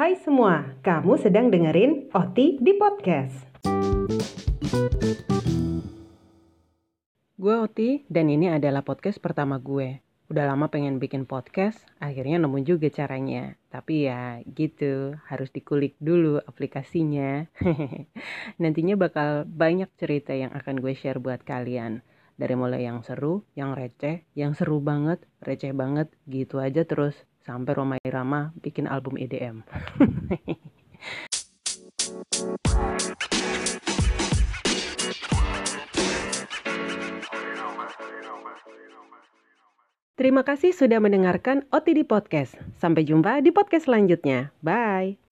Hai semua, kamu sedang dengerin Oti di podcast. Gue Oti dan ini adalah podcast pertama gue. Udah lama pengen bikin podcast, akhirnya nemu juga caranya. Tapi ya gitu, harus dikulik dulu aplikasinya. Nantinya bakal banyak cerita yang akan gue share buat kalian. Dari mulai yang seru, yang receh, yang seru banget, receh banget, gitu aja terus sampai Roma Irama bikin album EDM. Terima kasih sudah mendengarkan OTD Podcast. Sampai jumpa di podcast selanjutnya. Bye.